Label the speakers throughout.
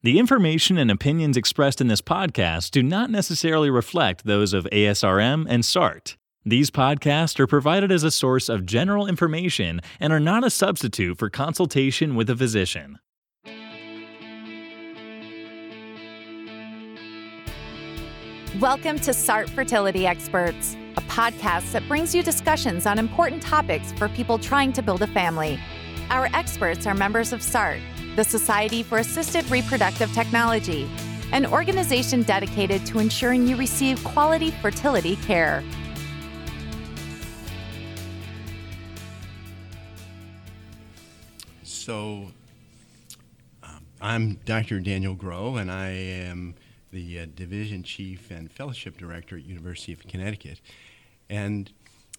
Speaker 1: The information and opinions expressed in this podcast do not necessarily reflect those of ASRM and SART. These podcasts are provided as a source of general information and are not a substitute for consultation with a physician.
Speaker 2: Welcome to SART Fertility Experts, a podcast that brings you discussions on important topics for people trying to build a family. Our experts are members of SART, the Society for Assisted Reproductive Technology, an organization dedicated to ensuring you receive quality fertility care.
Speaker 3: So, um, I'm Dr. Daniel Grow, and I am the uh, division chief and fellowship director at University of Connecticut. And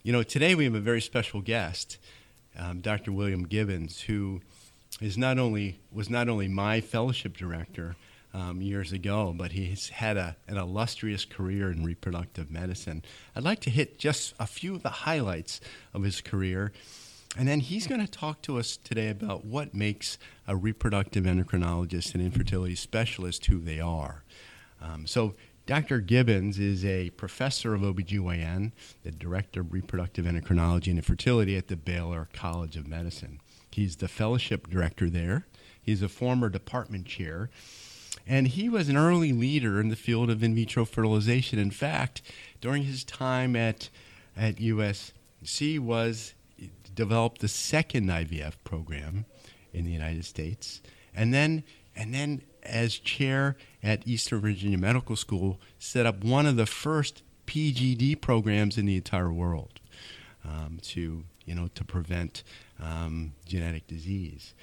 Speaker 3: you know, today we have a very special guest, um, Dr. William Gibbons, who is not only was not only my fellowship director um, years ago, but he's had a, an illustrious career in reproductive medicine. I'd like to hit just a few of the highlights of his career. And then he's going to talk to us today about what makes a reproductive endocrinologist and infertility specialist who they are. Um, so, Dr. Gibbons is a professor of OBGYN, the director of reproductive endocrinology and infertility at the Baylor College of Medicine. He's the fellowship director there. He's a former department chair. And he was an early leader in the field of in vitro fertilization. In fact, during his time at, at USC was developed the second IVF program in the United States. And then and then as chair at Eastern Virginia Medical School, set up one of the first PGD programs in the entire world um, to, you know, to prevent um, genetic disease.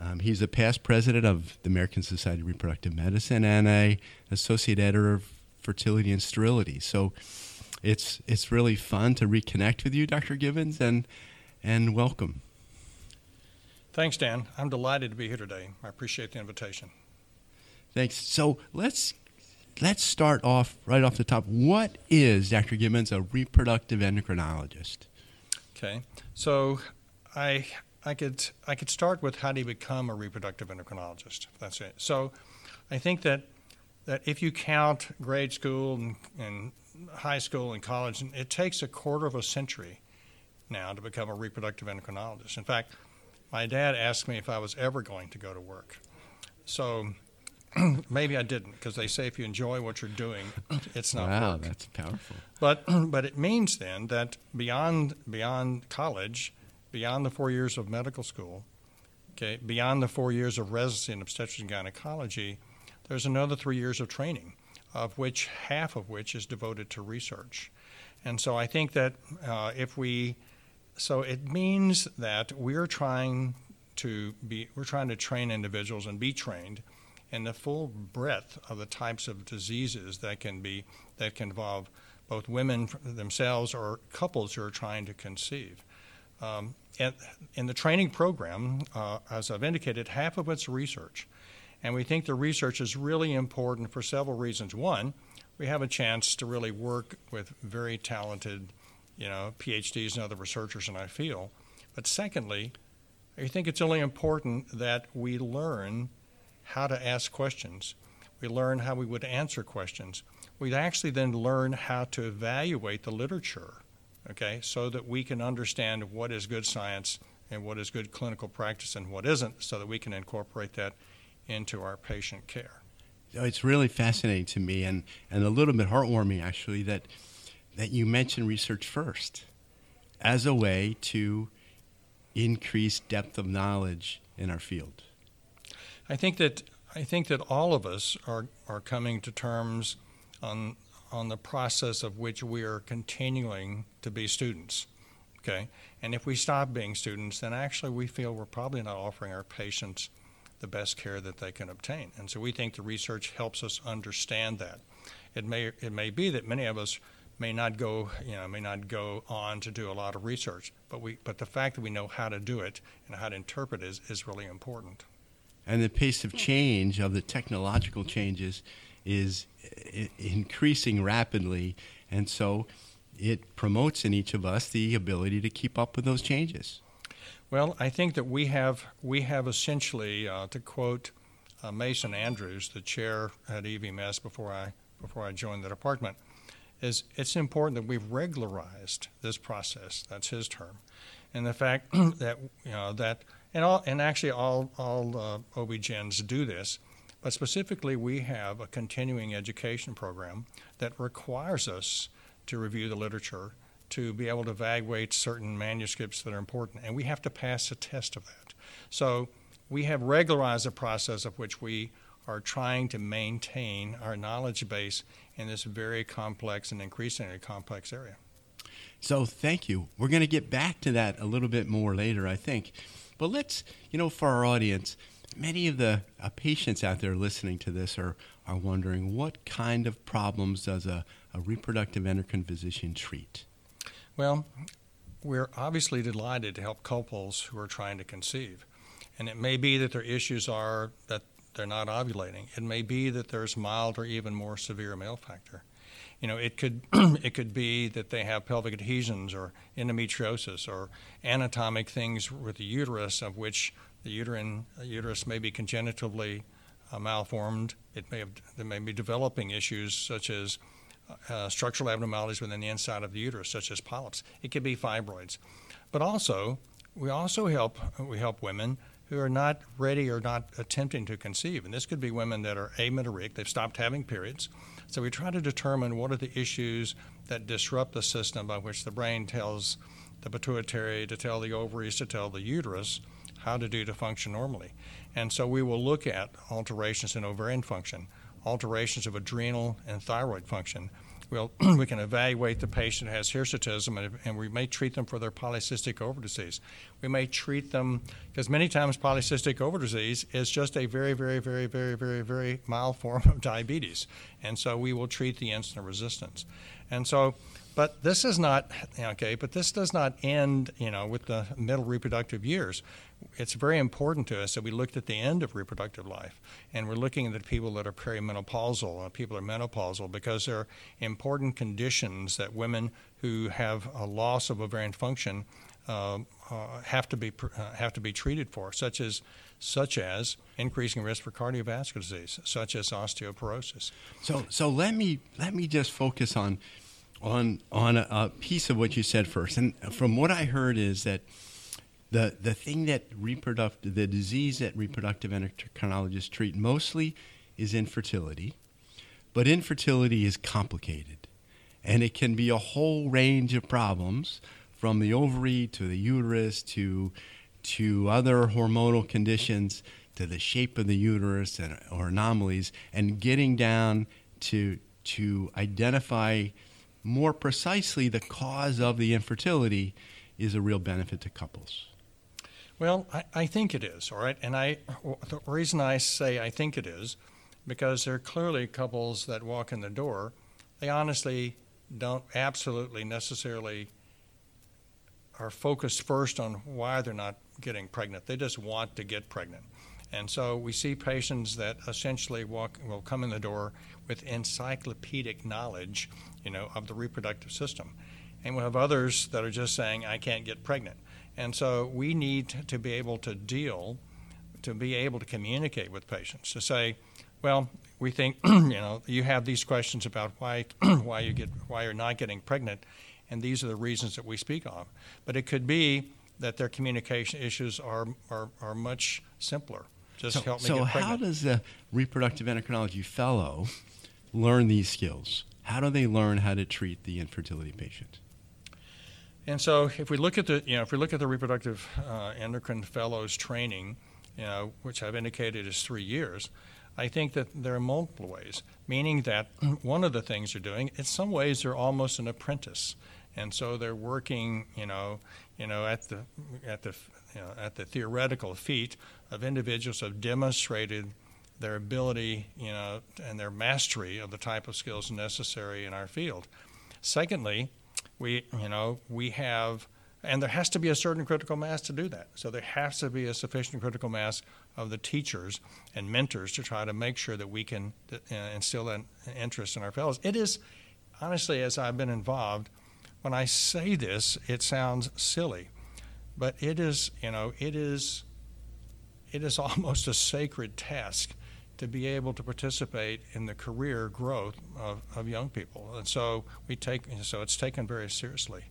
Speaker 3: Um, he's a past president of the American Society of Reproductive Medicine and a associate editor of fertility and sterility. So it's it's really fun to reconnect with you, Dr. Gibbons, and and welcome.
Speaker 4: Thanks, Dan. I'm delighted to be here today. I appreciate the invitation.
Speaker 3: Thanks. So let's let's start off right off the top. What is Dr. Gibbons a reproductive endocrinologist?
Speaker 4: Okay. So I I could I could start with how do you become a reproductive endocrinologist? That's it. So I think that that if you count grade school and, and high school and college, it takes a quarter of a century now to become a reproductive endocrinologist. In fact, my dad asked me if I was ever going to go to work. So maybe I didn't because they say if you enjoy what you're doing, it's not
Speaker 3: wow,
Speaker 4: work.
Speaker 3: that's powerful.
Speaker 4: But but it means then that beyond beyond college, beyond the four years of medical school, okay, beyond the four years of residency in obstetrics and gynecology, there's another three years of training, of which half of which is devoted to research. And so I think that uh, if we, so it means that we're trying to be, we're trying to train individuals and be trained in the full breadth of the types of diseases that can be that can involve both women themselves or couples who are trying to conceive. Um, and in the training program, uh, as I've indicated, half of it's research. And we think the research is really important for several reasons. One, we have a chance to really work with very talented, you know, PhDs and other researchers in our field. But secondly, I think it's really important that we learn how to ask questions. We learn how we would answer questions. We actually then learn how to evaluate the literature, okay, so that we can understand what is good science and what is good clinical practice and what isn't, so that we can incorporate that into our patient care.
Speaker 3: It's really fascinating to me and, and a little bit heartwarming actually that that you mentioned research first as a way to increase depth of knowledge in our field.
Speaker 4: I think that I think that all of us are, are coming to terms on on the process of which we are continuing to be students. Okay? And if we stop being students, then actually we feel we're probably not offering our patients the best care that they can obtain. And so we think the research helps us understand that. It may it may be that many of us may not go you know may not go on to do a lot of research, but we but the fact that we know how to do it and how to interpret it is, is really important
Speaker 3: and the pace of change of the technological changes is increasing rapidly and so it promotes in each of us the ability to keep up with those changes
Speaker 4: well i think that we have we have essentially uh, to quote uh, Mason Andrews, the chair at EVMS before I before I joined the department, is it's important that we've regularized this process. That's his term, and the fact that you know that and all and actually all all uh, OB-GYNs do this, but specifically we have a continuing education program that requires us to review the literature to be able to evaluate certain manuscripts that are important, and we have to pass a test of that. So we have regularized a process of which we are trying to maintain our knowledge base in this very complex and increasingly complex area.
Speaker 3: So thank you. We're going to get back to that a little bit more later, I think. But let's, you know, for our audience, many of the uh, patients out there listening to this are, are wondering what kind of problems does a, a reproductive endocrine physician treat?
Speaker 4: Well, we're obviously delighted to help couples who are trying to conceive. And it may be that their issues are that they're not ovulating. It may be that there's mild or even more severe male factor. You know, it could it could be that they have pelvic adhesions or endometriosis or anatomic things with the uterus of which the uterine the uterus may be congenitally uh, malformed. It may have they may be developing issues such as uh, structural abnormalities within the inside of the uterus, such as polyps. It could be fibroids, but also we also help we help women who are not ready or not attempting to conceive. And this could be women that are amenorrheic, they've stopped having periods. So we try to determine what are the issues that disrupt the system by which the brain tells the pituitary to tell the ovaries to tell the uterus how to do to function normally. And so we will look at alterations in ovarian function, alterations of adrenal and thyroid function, we'll, we can evaluate the patient has hirsutism and, and, we may treat them for their polycystic ovary disease. We may treat them because many times polycystic ovary disease is just a very, very, very, very, very, very mild form of diabetes, and so we will treat the insulin resistance. And so, but this is not okay. But this does not end, you know, with the middle reproductive years it's very important to us that we looked at the end of reproductive life and we're looking at the people that are perimenopausal and people are menopausal because there are important conditions that women who have a loss of ovarian function uh, uh, have to be uh, have to be treated for, such as such as increasing risk for cardiovascular disease, such as osteoporosis.
Speaker 3: So, so let me let me just focus on on on a, a piece of what you said first, and from what I heard is that the the thing that reproductive the disease that reproductive endocrinologists treat mostly is infertility, but infertility is complicated, and it can be a whole range of problems from the ovary to the uterus to to other hormonal conditions to the shape of the uterus and, or anomalies and getting down to to identify more precisely the cause of the infertility is a real benefit to couples.
Speaker 4: Well, I, I think it is, all right. And I, the reason I say I think it is, because there are clearly couples that walk in the door, they honestly don't absolutely necessarily are focused first on why they're not getting pregnant. They just want to get pregnant. And so we see patients that essentially walk will come in the door with encyclopedic knowledge, you know, of the reproductive system. And we have others that are just saying, I can't get pregnant. And so we need to be able to deal, to be able to communicate with patients, to say, well, we think you know you have these questions about why why you get why you're not getting pregnant, and these are the reasons that we speak of. But it could be that their communication issues are are, are much simpler. Just
Speaker 3: so,
Speaker 4: help me
Speaker 3: so how does a reproductive endocrinology fellow learn these skills? How do they learn how to treat the infertility patient?
Speaker 4: And so, if we look at the, you know, if we look at the reproductive uh, endocrine fellows training, you know, which I've indicated is three years, I think that there are multiple ways. Meaning that one of the things they're doing, in some ways, they're almost an apprentice, and so they're working, you know, you know, at the at the you know, at the theoretical feet of individuals have demonstrated their ability, you know, and their mastery of the type of skills necessary in our field. Secondly, we, you know, we have, and there has to be a certain critical mass to do that. So there has to be a sufficient critical mass of the teachers and mentors to try to make sure that we can uh, instill an interest in our fellows. It is, honestly, as I've been involved, when I say this, it sounds silly, but it is, you know, it is, it is almost a sacred task to be able to participate in the career growth of, of young people. And so we take so it's taken very seriously.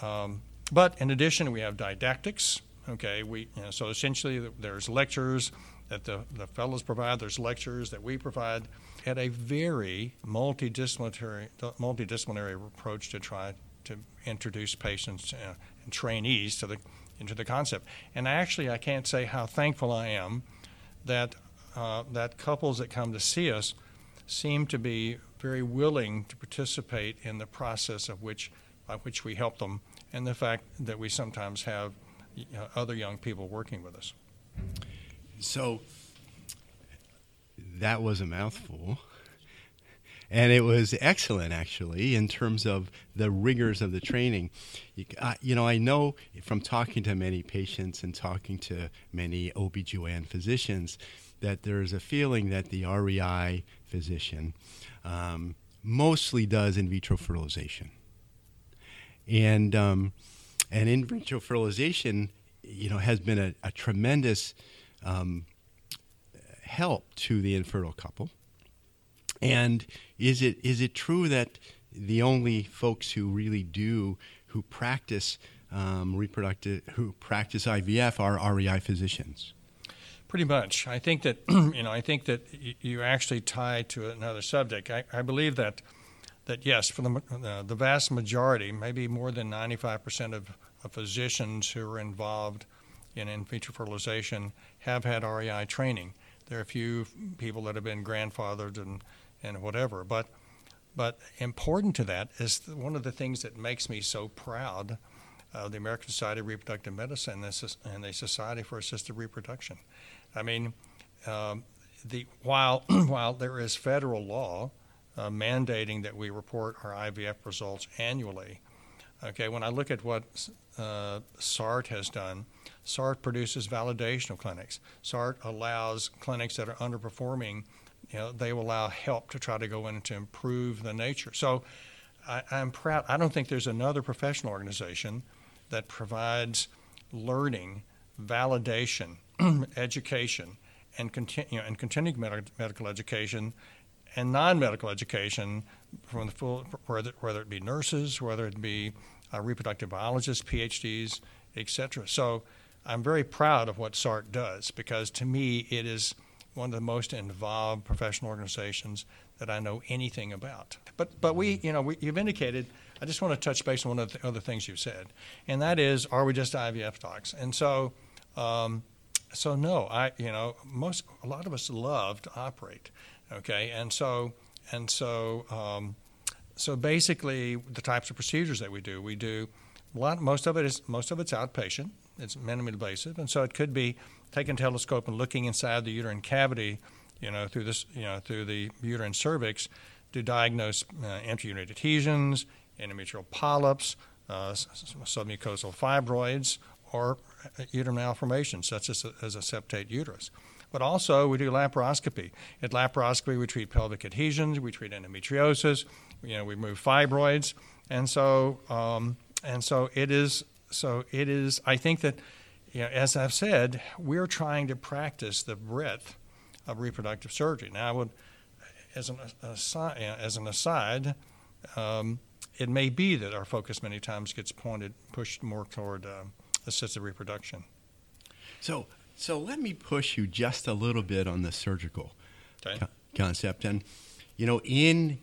Speaker 4: Um, but in addition, we have didactics. Okay, we you know, so essentially there's lectures that the, the fellows provide. There's lectures that we provide at a very multidisciplinary multidisciplinary approach to try to introduce patients uh, and trainees to the into the concept. And actually, I can't say how thankful I am that uh, that couples that come to see us seem to be very willing to participate in the process of which by which we help them, and the fact that we sometimes have uh, other young people working with us.
Speaker 3: So that was a mouthful. And it was excellent, actually, in terms of the rigors of the training. You, I, you know, I know from talking to many patients and talking to many OBGYN physicians that there's a feeling that the REI physician um, mostly does in vitro fertilization. And, um, and in vitro fertilization, you know, has been a, a tremendous um, help to the infertile couple. And is it is it true that the only folks who really do who practice um, reproductive who practice IVF are REI physicians?
Speaker 4: Pretty much. I think that you know. I think that you actually tie to another subject. I, I believe that that yes, for the uh, the vast majority, maybe more than ninety five percent of, physicians who are involved in in vitro fertilization have had REI training. There are a few people that have been grandfathered and and whatever. But but important to that is one of the things that makes me so proud of the American Society of Reproductive Medicine and the Society for Assisted Reproduction. I mean, um, the while while there is federal law uh, mandating that we report our IVF results annually, okay, when I look at what uh, SART has done, SART produces validational clinics. SART allows clinics that are underperforming you know, they will allow help to try to go in to improve the nature. So I, am proud. I don't think there's another professional organization that provides learning, validation, education, and, continu- you know, and continuing med- medical education and non-medical education from the full, whether, whether it be nurses, whether it be uh, reproductive biologists, PhDs, etc. So I'm very proud of what SART does because to me it is – one of the most involved professional organizations that I know anything about. But but we, you know, we, you've indicated. I just want to touch base on one of the other things you've said, and that is, are we just IVF docs? And so, um, so no, I, you know, most a lot of us love to operate, okay, and so and so. Um, so basically, the types of procedures that we do, we do a lot. Most of it is most of it's outpatient. It's minimally invasive, and so it could be taking a telescope and looking inside the uterine cavity, you know, through this, you know, through the uterine cervix, to diagnose uh, intrauterine adhesions, endometrial polyps, uh, submucosal fibroids, or uh, uterine malformations such as a, as a septate uterus. But also, we do laparoscopy. At laparoscopy, we treat pelvic adhesions, we treat endometriosis, you know, we remove fibroids, and so um, and so it is. So it is. I think that you know, as I've said, we're trying to practice the breadth of reproductive surgery. Now, I would, as an aside, as an aside um, it may be that our focus many times gets pointed, pushed more toward uh, assisted reproduction.
Speaker 3: So, so let me push you just a little bit on the surgical okay. co- concept. And, you know, in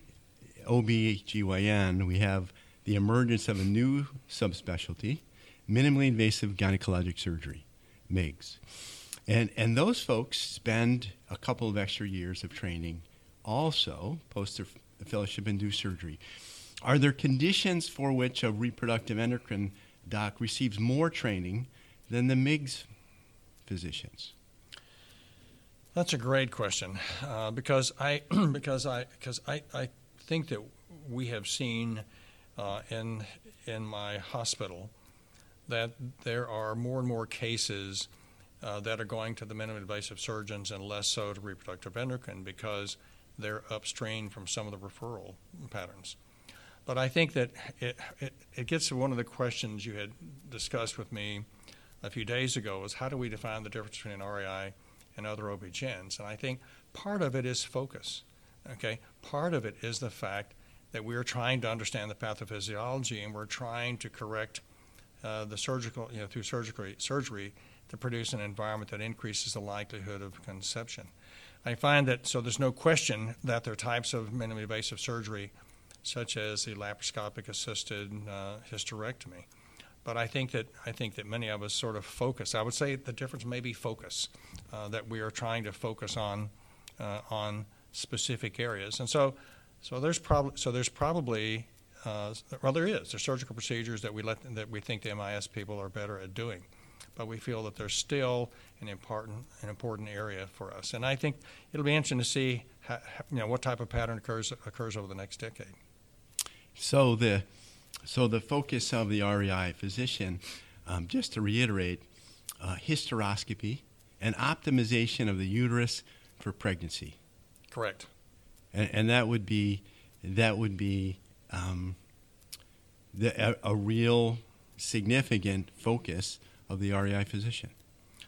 Speaker 3: OBGYN, we have the emergence of a new subspecialty minimally invasive gynecologic surgery, MIGS. And, and those folks spend a couple of extra years of training also post their fellowship and do surgery. Are there conditions for which a reproductive endocrine doc receives more training than the MIGS physicians?
Speaker 4: That's a great question uh, because I because I because I, I think that we have seen uh, in in my hospital that there are more and more cases uh, that are going to the minimally invasive surgeons and less so to reproductive endocrine because they're upstream from some of the referral patterns. But I think that it, it, it gets to one of the questions you had discussed with me a few days ago is how do we define the difference between REI and other OB-GYNs? And I think part of it is focus. Okay, part of it is the fact that we are trying to understand the pathophysiology and we're trying to correct uh, the surgical, you know, through surgery, surgery to produce an environment that increases the likelihood of conception. I find that so there's no question that there are types of minimally invasive surgery, such as the laparoscopic assisted uh, hysterectomy. But I think that I think that many of us sort of focus. I would say the difference may be focus, uh, that we are trying to focus on uh, on specific areas, and so so there's probably so there's probably uh, well there is there's surgical procedures that we let that we think the MIS people are better at doing but we feel that there's still an important an important area for us. And I think it'll be interesting to see how, you know what type of pattern occurs occurs over the next decade.
Speaker 3: So the so the focus of the REI physician, um, just to reiterate, uh, hysteroscopy and optimization of the uterus for pregnancy.
Speaker 4: Correct.
Speaker 3: And, and that would be that would be um, the, a, a real significant focus of the REI physician.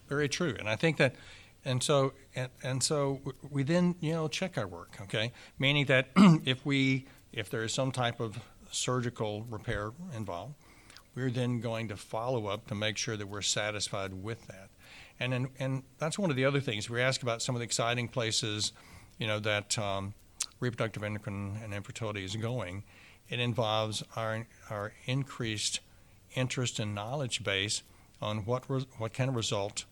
Speaker 4: Very true, and I think that, and so and, and so we then you know check our work, okay, meaning that if we if there is some type of surgical repair involved, we're then going to follow up to make sure that we're satisfied with that, and and, and that's one of the other things we ask about some of the exciting places, you know that um, reproductive endocrine and infertility is going. It involves our our increased interest and knowledge base on what, re- what can result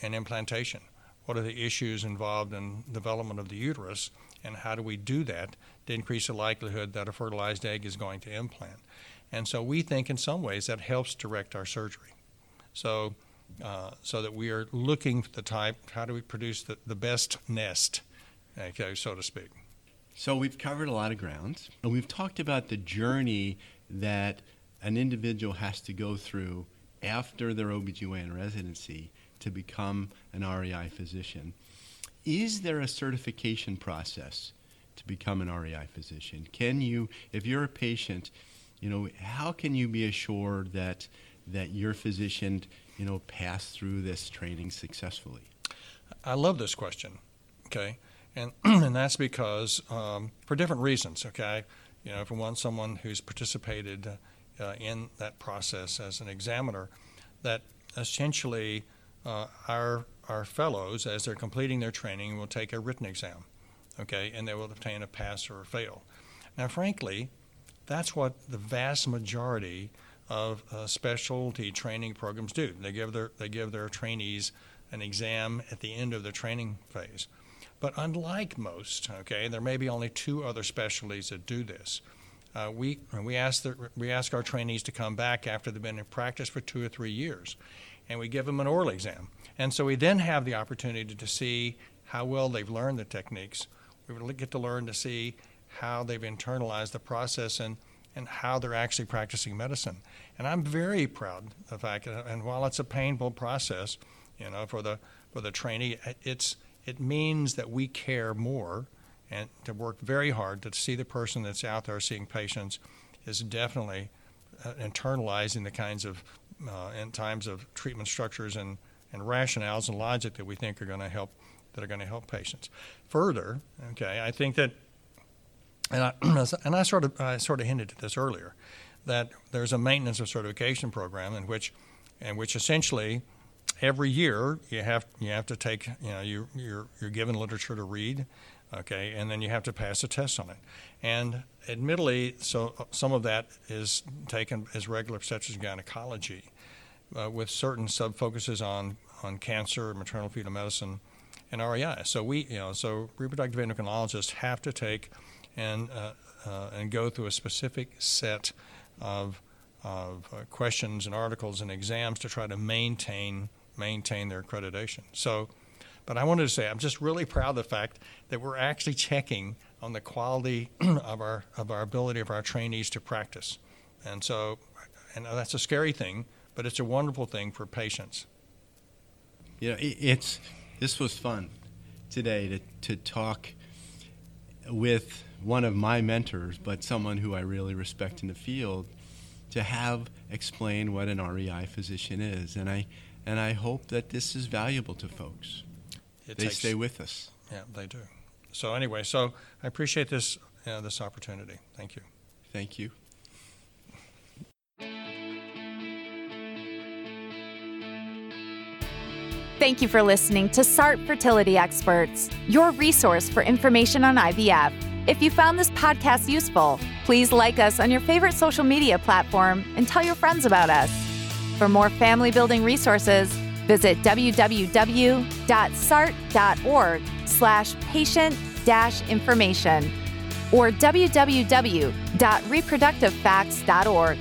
Speaker 4: in implantation. What are the issues involved in development of the uterus, and how do we do that to increase the likelihood that a fertilized egg is going to implant? And so we think in some ways that helps direct our surgery. So, uh, so that we are looking for the type, how do we produce the, the best nest, okay, so to speak.
Speaker 3: So we've covered a lot of ground, and we've talked about the journey that an individual has to go through after their OBGYN residency to become an REI physician. Is there a certification process to become an REI physician? Can you, if you're a patient, you know, how can you be assured that that your physician, you know, passed through this training successfully?
Speaker 4: I love this question. Okay, and and that's because um, for different reasons. Okay, you know, if we want someone who's participated. Uh, in that process as an examiner that essentially uh, our our fellows, as they're completing their training, will take a written exam, okay, and they will obtain a pass or a fail. Now, frankly, that's what the vast majority of uh, specialty training programs do. They give their they give their trainees an exam at the end of their training phase. But unlike most, okay, there may be only two other specialties that do this uh, we we ask the, we ask our trainees to come back after they've been in practice for two or three years, and we give them an oral exam. And so we then have the opportunity to see how well they've learned the techniques. We get to learn to see how they've internalized the process and and how they're actually practicing medicine. And I'm very proud of the fact that, and while it's a painful process, you know, for the for the trainee, it's it means that we care more and to work very hard to see the person that's out there seeing patients is definitely uh, internalizing the kinds of uh, in times of treatment structures and, and rationales and logic that we think are going to help that are going to help patients. Further, okay, I think that, and I, and I sort of I sort of hinted at this earlier, that there's a maintenance of certification program in which, in which essentially every year you have you have to take you know you you're you're given literature to read okay, and then you have to pass a test on it. And admittedly, so some of that is taken as regular obstetrics and gynecology, uh, with certain sub focuses on on cancer, maternal fetal medicine, and REI. So we, you know, so reproductive endocrinologists have to take and uh, uh, and go through a specific set of of uh, questions and articles and exams to try to maintain maintain their accreditation. So but I wanted to say I'm just really proud of the fact that we're actually checking on the quality of our of our ability of our trainees to practice. And so, and that's a scary thing, but it's a wonderful thing for patients.
Speaker 3: You know, it's this was fun today to to talk with one of my mentors, but someone who I really respect in the field, to have explain what an REI physician is, and I and I hope that this is valuable to folks
Speaker 4: it
Speaker 3: they
Speaker 4: takes,
Speaker 3: stay with us.
Speaker 4: Yeah, they do. so anyway, so I appreciate this uh, this opportunity. Thank you.
Speaker 3: Thank you.
Speaker 2: Thank you for listening to SART Fertility Experts, your resource for information on IVF. If you found this podcast useful, please like us on your favorite social media platform and tell your friends about us. For more family building resources, visit www.sart.org slash patient dash information or www.reproductivefacts.org